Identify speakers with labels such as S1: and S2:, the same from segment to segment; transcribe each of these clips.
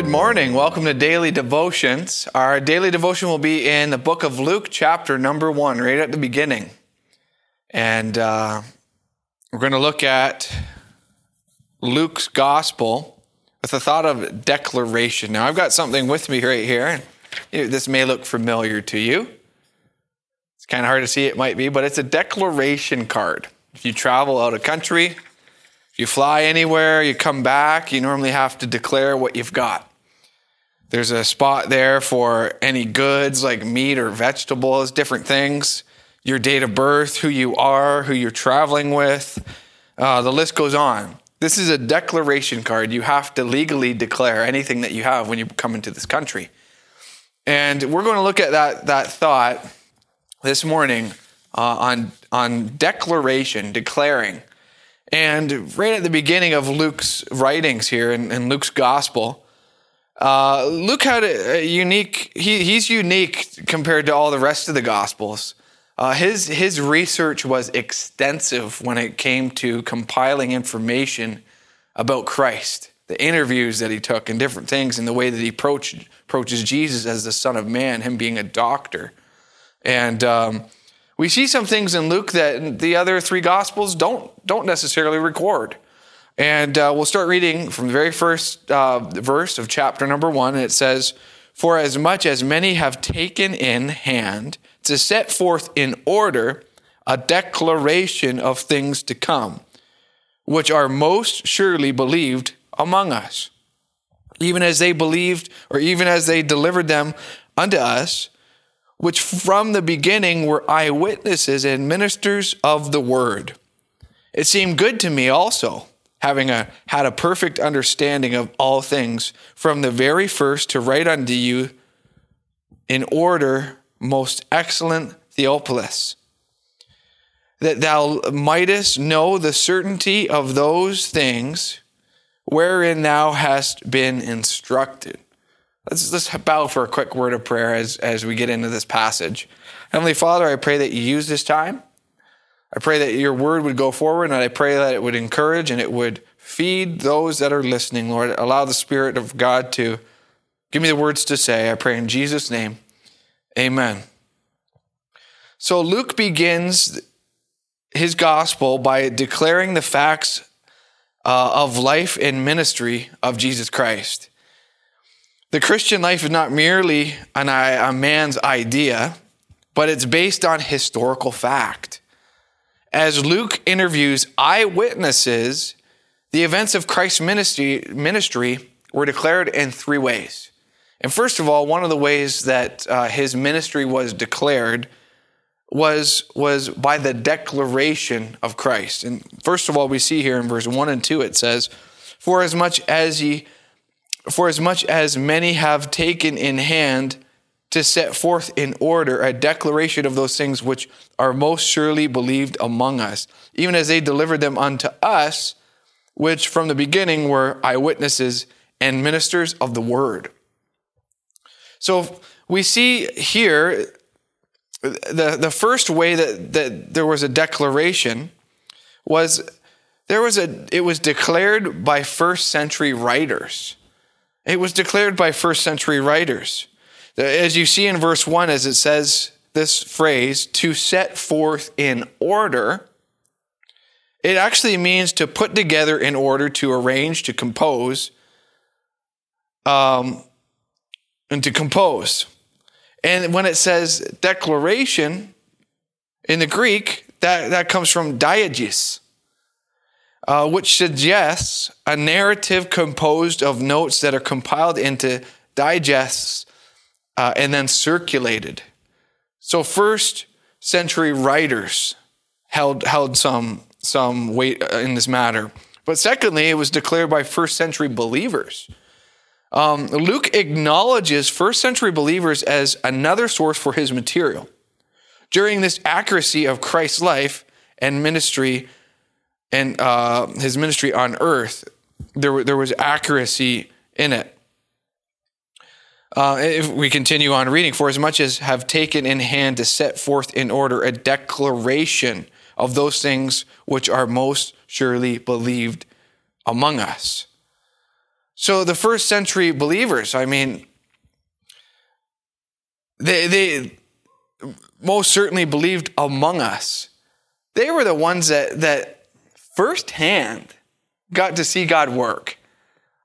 S1: Good morning. Welcome to Daily Devotions. Our daily devotion will be in the book of Luke, chapter number one, right at the beginning. And uh, we're going to look at Luke's gospel with the thought of declaration. Now, I've got something with me right here, this may look familiar to you. It's kind of hard to see, it might be, but it's a declaration card. If you travel out of country, you fly anywhere, you come back, you normally have to declare what you've got. There's a spot there for any goods like meat or vegetables, different things, your date of birth, who you are, who you're traveling with. Uh, the list goes on. This is a declaration card. You have to legally declare anything that you have when you come into this country. And we're going to look at that, that thought this morning uh, on, on declaration, declaring. And right at the beginning of Luke's writings here in, in Luke's gospel, uh, Luke had a, unique, he, he's unique compared to all the rest of the gospels. Uh, his, his research was extensive when it came to compiling information about Christ, the interviews that he took, and different things, and the way that he approached, approaches Jesus as the Son of Man, him being a doctor. And um, we see some things in Luke that the other three gospels don't don't necessarily record. And uh, we'll start reading from the very first uh, verse of chapter number one. And it says, For as much as many have taken in hand to set forth in order a declaration of things to come, which are most surely believed among us, even as they believed, or even as they delivered them unto us which from the beginning were eyewitnesses and ministers of the word. It seemed good to me also, having a, had a perfect understanding of all things from the very first to write unto you in order, most excellent Theophilus, that thou mightest know the certainty of those things wherein thou hast been instructed Let's, let's bow for a quick word of prayer as, as we get into this passage. Heavenly Father, I pray that you use this time. I pray that your word would go forward, and I pray that it would encourage and it would feed those that are listening, Lord. Allow the Spirit of God to give me the words to say. I pray in Jesus' name. Amen. So Luke begins his gospel by declaring the facts uh, of life and ministry of Jesus Christ. The Christian life is not merely an, a man's idea, but it's based on historical fact. As Luke interviews eyewitnesses, the events of Christ's ministry, ministry were declared in three ways. And first of all, one of the ways that uh, his ministry was declared was, was by the declaration of Christ. And first of all, we see here in verse 1 and 2, it says, For as much as ye for as much as many have taken in hand to set forth in order a declaration of those things which are most surely believed among us, even as they delivered them unto us, which from the beginning were eyewitnesses and ministers of the word. So we see here the, the first way that, that there was a declaration was there was a it was declared by first century writers. It was declared by first century writers. As you see in verse 1, as it says this phrase, to set forth in order, it actually means to put together in order, to arrange, to compose, um, and to compose. And when it says declaration in the Greek, that, that comes from diegesis uh, which suggests a narrative composed of notes that are compiled into digests uh, and then circulated. So, first century writers held, held some, some weight uh, in this matter. But secondly, it was declared by first century believers. Um, Luke acknowledges first century believers as another source for his material. During this accuracy of Christ's life and ministry, and uh, his ministry on earth, there, there was accuracy in it. Uh, if we continue on reading, for as much as have taken in hand to set forth in order a declaration of those things which are most surely believed among us. So the first century believers, I mean, they, they most certainly believed among us. They were the ones that, that firsthand got to see God work.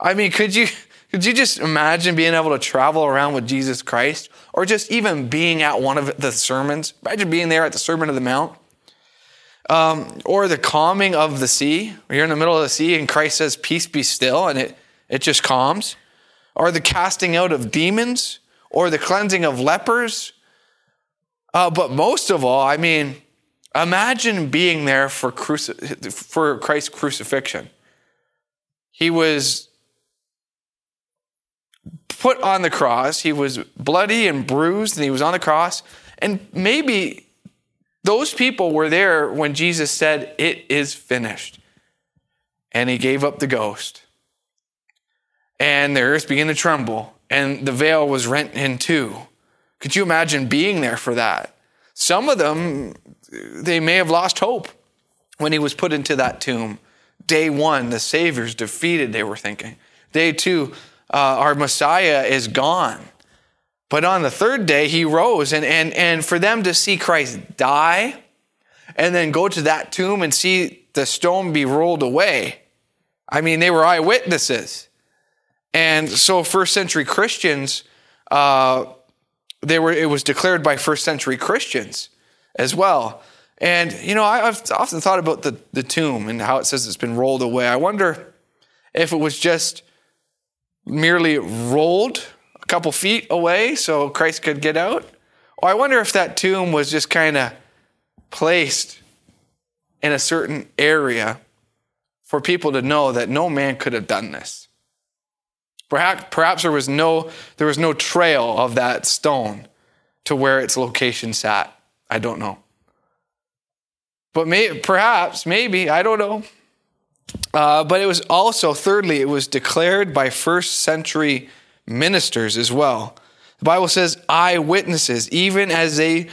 S1: I mean, could you, could you just imagine being able to travel around with Jesus Christ or just even being at one of the sermons? Imagine being there at the Sermon of the Mount. Um, or the calming of the sea. You're in the middle of the sea and Christ says, Peace be still, and it, it just calms. Or the casting out of demons, or the cleansing of lepers. Uh, but most of all, I mean, imagine being there for, cruci- for Christ's crucifixion. He was put on the cross, he was bloody and bruised, and he was on the cross. And maybe those people were there when Jesus said, It is finished. And he gave up the ghost. And the earth began to tremble, and the veil was rent in two. Could you imagine being there for that? Some of them, they may have lost hope when he was put into that tomb. Day one, the Savior's defeated, they were thinking. Day two, uh, our Messiah is gone. But on the third day, he rose. And, and, and for them to see Christ die and then go to that tomb and see the stone be rolled away, I mean, they were eyewitnesses. And so, first century Christians, uh, they were, it was declared by first century Christians as well. And, you know, I've often thought about the, the tomb and how it says it's been rolled away. I wonder if it was just merely rolled a couple feet away so Christ could get out. Or I wonder if that tomb was just kind of placed in a certain area for people to know that no man could have done this. Perhaps, perhaps there was no there was no trail of that stone to where its location sat. I don't know. But may, perhaps, maybe, I don't know. Uh, but it was also, thirdly, it was declared by first century ministers as well. The Bible says, eyewitnesses, even as they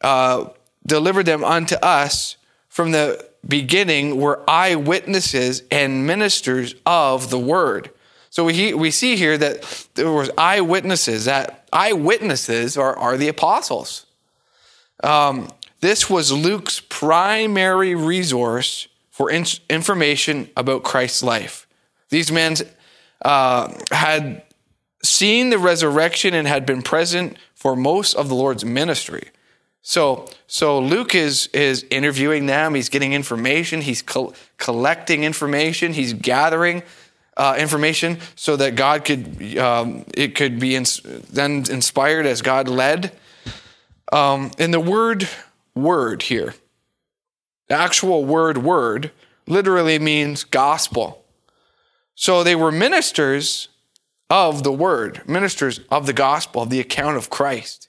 S1: uh, delivered them unto us from the beginning, were eyewitnesses and ministers of the word. So we, we see here that there was eyewitnesses, that eyewitnesses are, are the apostles. Um, this was Luke's primary resource for in- information about Christ's life. These men uh, had seen the resurrection and had been present for most of the Lord's ministry. So, so Luke is is interviewing them. He's getting information. He's col- collecting information. He's gathering uh, information so that God could um, it could be then inspired as God led. Um, and the word word here, the actual word word, literally means gospel. So they were ministers of the word, ministers of the gospel, of the account of Christ.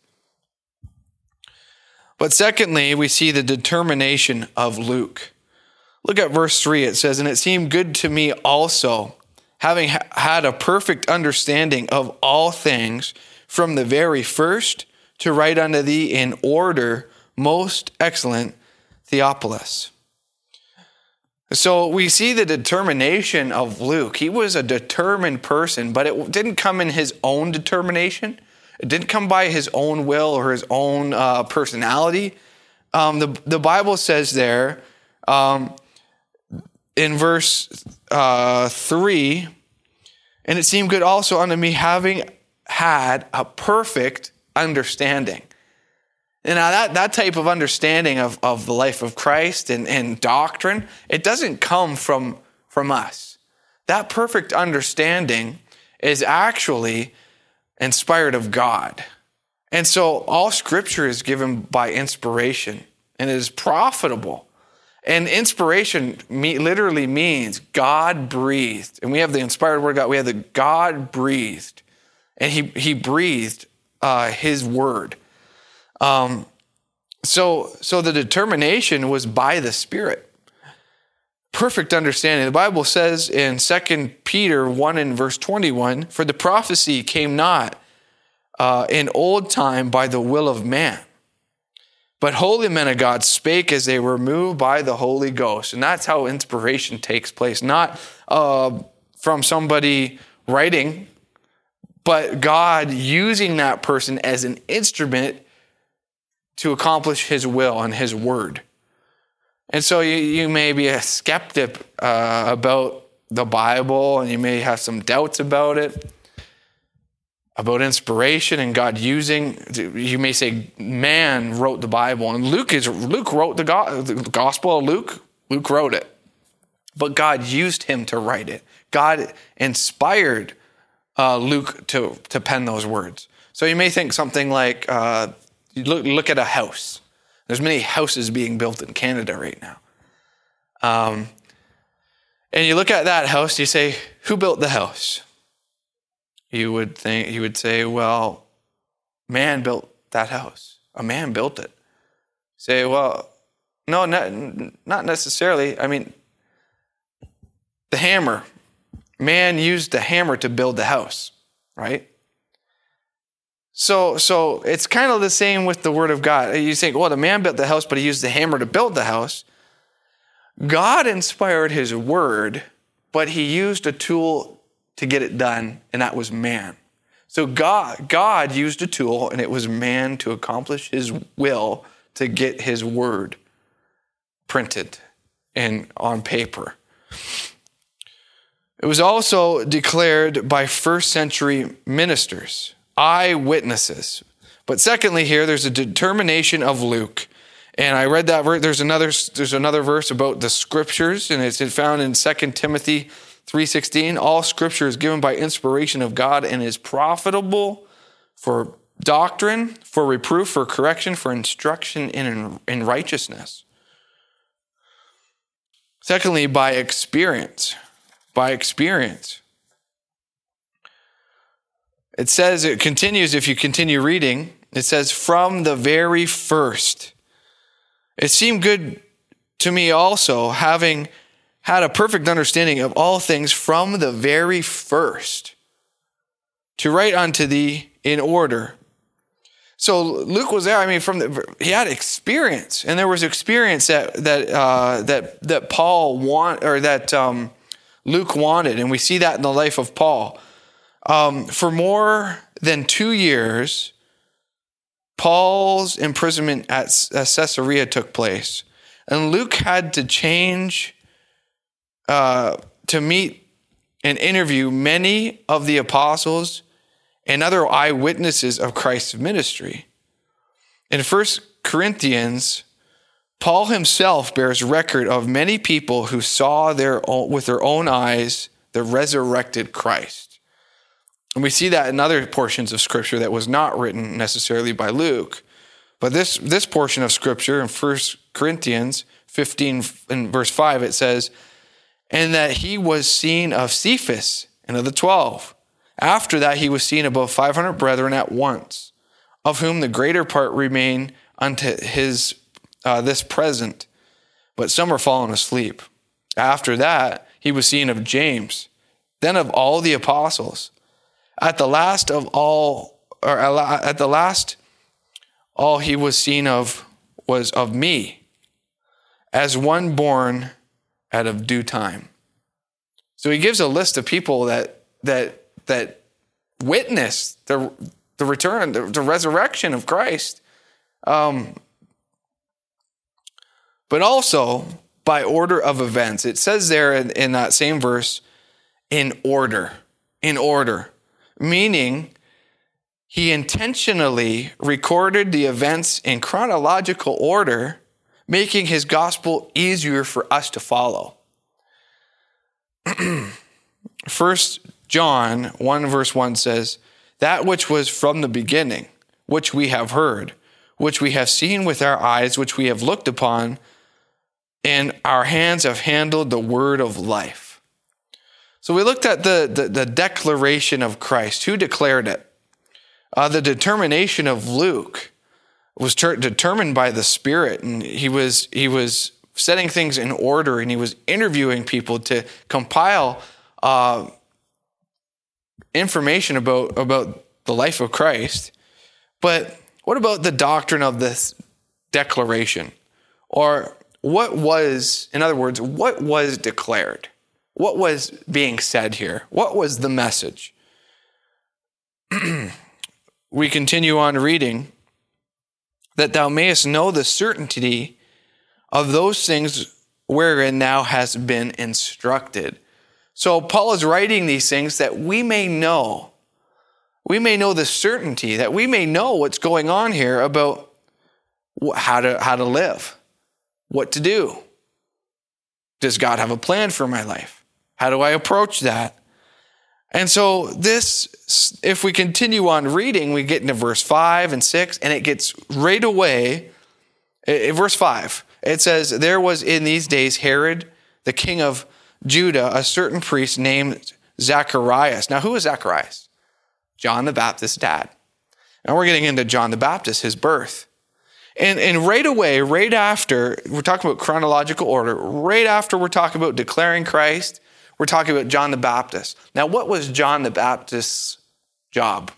S1: But secondly, we see the determination of Luke. Look at verse 3. It says, And it seemed good to me also having had a perfect understanding of all things from the very first to write unto thee in order, most excellent Theophilus. So we see the determination of Luke. He was a determined person, but it didn't come in his own determination. It didn't come by his own will or his own uh, personality. Um, the, the Bible says there, um, in verse uh, 3 and it seemed good also unto me having had a perfect understanding and now that, that type of understanding of, of the life of christ and, and doctrine it doesn't come from from us that perfect understanding is actually inspired of god and so all scripture is given by inspiration and it is profitable and inspiration literally means God breathed. And we have the inspired word of God. We have the God breathed. And he, he breathed uh, his word. Um, so, so the determination was by the Spirit. Perfect understanding. The Bible says in 2 Peter 1 and verse 21 For the prophecy came not uh, in old time by the will of man but holy men of God spake as they were moved by the Holy Ghost. And that's how inspiration takes place, not uh, from somebody writing, but God using that person as an instrument to accomplish his will and his word. And so you, you may be a skeptic uh, about the Bible and you may have some doubts about it, about inspiration and God using. You may say, man wrote the Bible. And Luke, is, Luke wrote the, go- the Gospel of Luke. Luke wrote it. But God used him to write it. God inspired uh, Luke to, to pen those words. So you may think something like, uh, look, look at a house. There's many houses being built in Canada right now. Um, and you look at that house, you say, who built the house? You would think you would say, well, man built that house. A man built it. Say, well, no, not, not necessarily. I mean, the hammer. Man used the hammer to build the house, right? So, so it's kind of the same with the word of God. You think, well, the man built the house, but he used the hammer to build the house. God inspired his word, but he used a tool to get it done, and that was man. So God, God used a tool, and it was man to accomplish his will to get his word printed and on paper. It was also declared by first century ministers eyewitnesses. But secondly, here there's a determination of Luke. And I read that verse. There's another, there's another verse about the scriptures, and it's found in 2 Timothy 3.16. All scripture is given by inspiration of God and is profitable for doctrine, for reproof, for correction, for instruction in, in righteousness. Secondly, by experience. By experience. It says, it continues if you continue reading, it says, from the very first. It seemed good to me also, having had a perfect understanding of all things from the very first, to write unto thee in order. So Luke was there. I mean, from the he had experience, and there was experience that that uh, that that Paul want or that um, Luke wanted, and we see that in the life of Paul. Um, for more than two years, Paul's imprisonment at Caesarea took place, and Luke had to change uh, to meet and interview many of the apostles and other eyewitnesses of Christ's ministry. In 1 Corinthians, Paul himself bears record of many people who saw their own, with their own eyes the resurrected Christ. And we see that in other portions of scripture that was not written necessarily by Luke. But this, this portion of scripture in 1 Corinthians 15 in verse 5, it says, And that he was seen of Cephas and of the twelve. After that, he was seen above 500 brethren at once, of whom the greater part remain unto his uh, this present, but some are fallen asleep. After that, he was seen of James, then of all the apostles. At the last of all, or at the last, all he was seen of was of me, as one born out of due time. So he gives a list of people that that that witness the the return, the, the resurrection of Christ. Um, but also by order of events. It says there in, in that same verse, in order, in order meaning he intentionally recorded the events in chronological order, making his gospel easier for us to follow. First John 1 verse 1 says, That which was from the beginning, which we have heard, which we have seen with our eyes, which we have looked upon, and our hands have handled the word of life. So we looked at the, the, the declaration of Christ. Who declared it? Uh, the determination of Luke was ter- determined by the Spirit, and he was he was setting things in order, and he was interviewing people to compile uh, information about about the life of Christ. But what about the doctrine of this declaration, or what was, in other words, what was declared? What was being said here? What was the message? we continue on reading that thou mayest know the certainty of those things wherein thou hast been instructed. So Paul is writing these things that we may know. We may know the certainty, that we may know what's going on here about how to, how to live, what to do. Does God have a plan for my life? How do I approach that? And so, this, if we continue on reading, we get into verse 5 and 6, and it gets right away. In verse 5, it says, There was in these days Herod, the king of Judah, a certain priest named Zacharias. Now, who is Zacharias? John the Baptist's dad. Now, we're getting into John the Baptist, his birth. And, and right away, right after, we're talking about chronological order, right after we're talking about declaring Christ, we're talking about John the Baptist. Now, what was John the Baptist's job?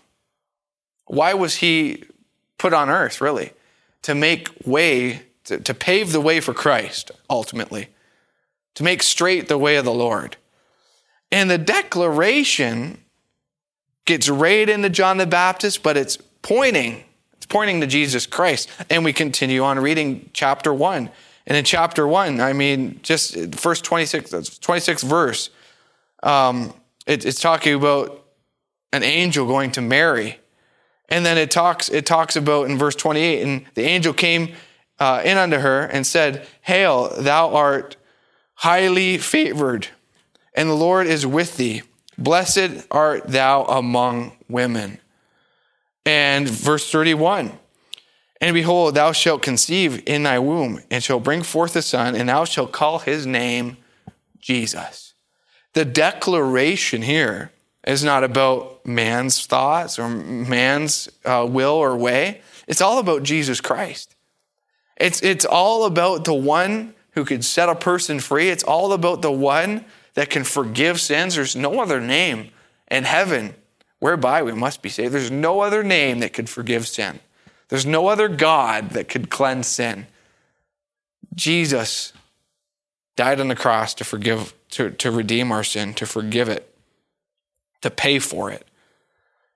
S1: Why was he put on earth, really? To make way, to, to pave the way for Christ, ultimately, to make straight the way of the Lord. And the declaration gets right into John the Baptist, but it's pointing, it's pointing to Jesus Christ. And we continue on reading chapter one. And in chapter one, I mean, just first 26, 26th verse, um, it, it's talking about an angel going to Mary. And then it talks, it talks about in verse 28, and the angel came uh, in unto her and said, Hail, thou art highly favored, and the Lord is with thee. Blessed art thou among women. And verse 31 And behold, thou shalt conceive in thy womb, and shalt bring forth a son, and thou shalt call his name Jesus. The declaration here is not about man's thoughts or man's uh, will or way. It's all about Jesus Christ. It's, it's all about the one who could set a person free. It's all about the one that can forgive sins. There's no other name in heaven whereby we must be saved. There's no other name that could forgive sin. There's no other God that could cleanse sin. Jesus died on the cross to forgive, to, to redeem our sin, to forgive it, to pay for it.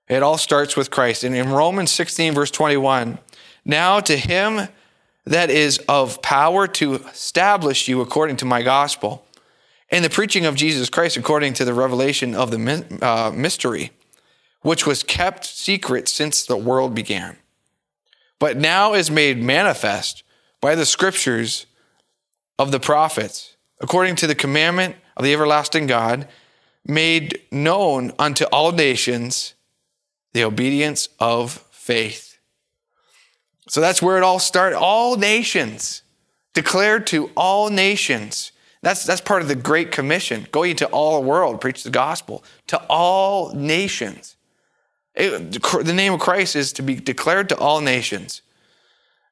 S1: It all starts with Christ. And in Romans 16, verse 21, now to him that is of power to establish you according to my gospel and the preaching of Jesus Christ according to the revelation of the uh, mystery, which was kept secret since the world began, but now is made manifest by the scriptures of the prophets, according to the commandment of the everlasting God, made known unto all nations the obedience of faith. So that's where it all started. All nations, declared to all nations. That's, that's part of the Great Commission. Go into all the world, preach the gospel to all nations. It, the name of Christ is to be declared to all nations.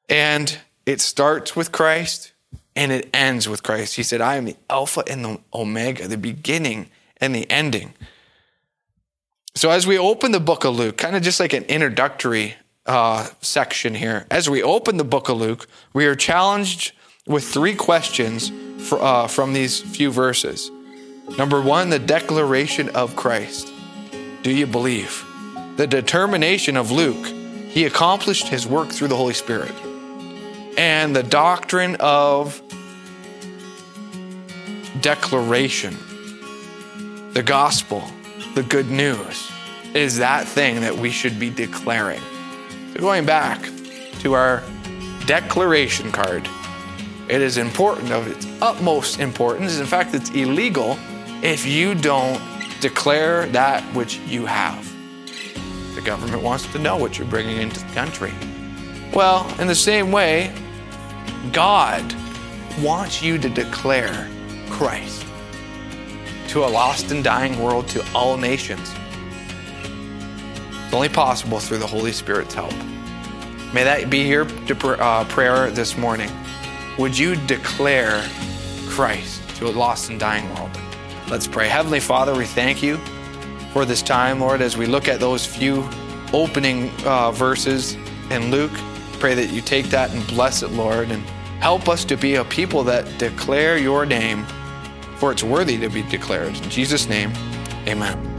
S1: And it starts with Christ and it ends with Christ. He said, I am the Alpha and the Omega, the beginning and the ending. So as we open the book of Luke, kind of just like an introductory uh, section here, as we open the book of Luke, we are challenged with three questions for, uh, from these few verses. Number one, the declaration of Christ. Do you believe? The determination of Luke. He accomplished his work through the Holy Spirit. And the doctrine of declaration. The gospel, the good news, is that thing that we should be declaring. So going back to our declaration card. It is important, of its utmost importance. In fact, it's illegal if you don't declare that which you have. The government wants to know what you're bringing into the country. Well, in the same way, God wants you to declare Christ to a lost and dying world, to all nations. It's only possible through the Holy Spirit's help. May that be your uh, prayer this morning would you declare Christ to a lost and dying world? Let's pray. Heavenly Father, we thank you for this time, Lord, as we look at those few opening uh, verses in Luke. Pray that you take that and bless it, Lord, and help us to be a people that declare your name for it's worthy to be declared. In Jesus' name, amen.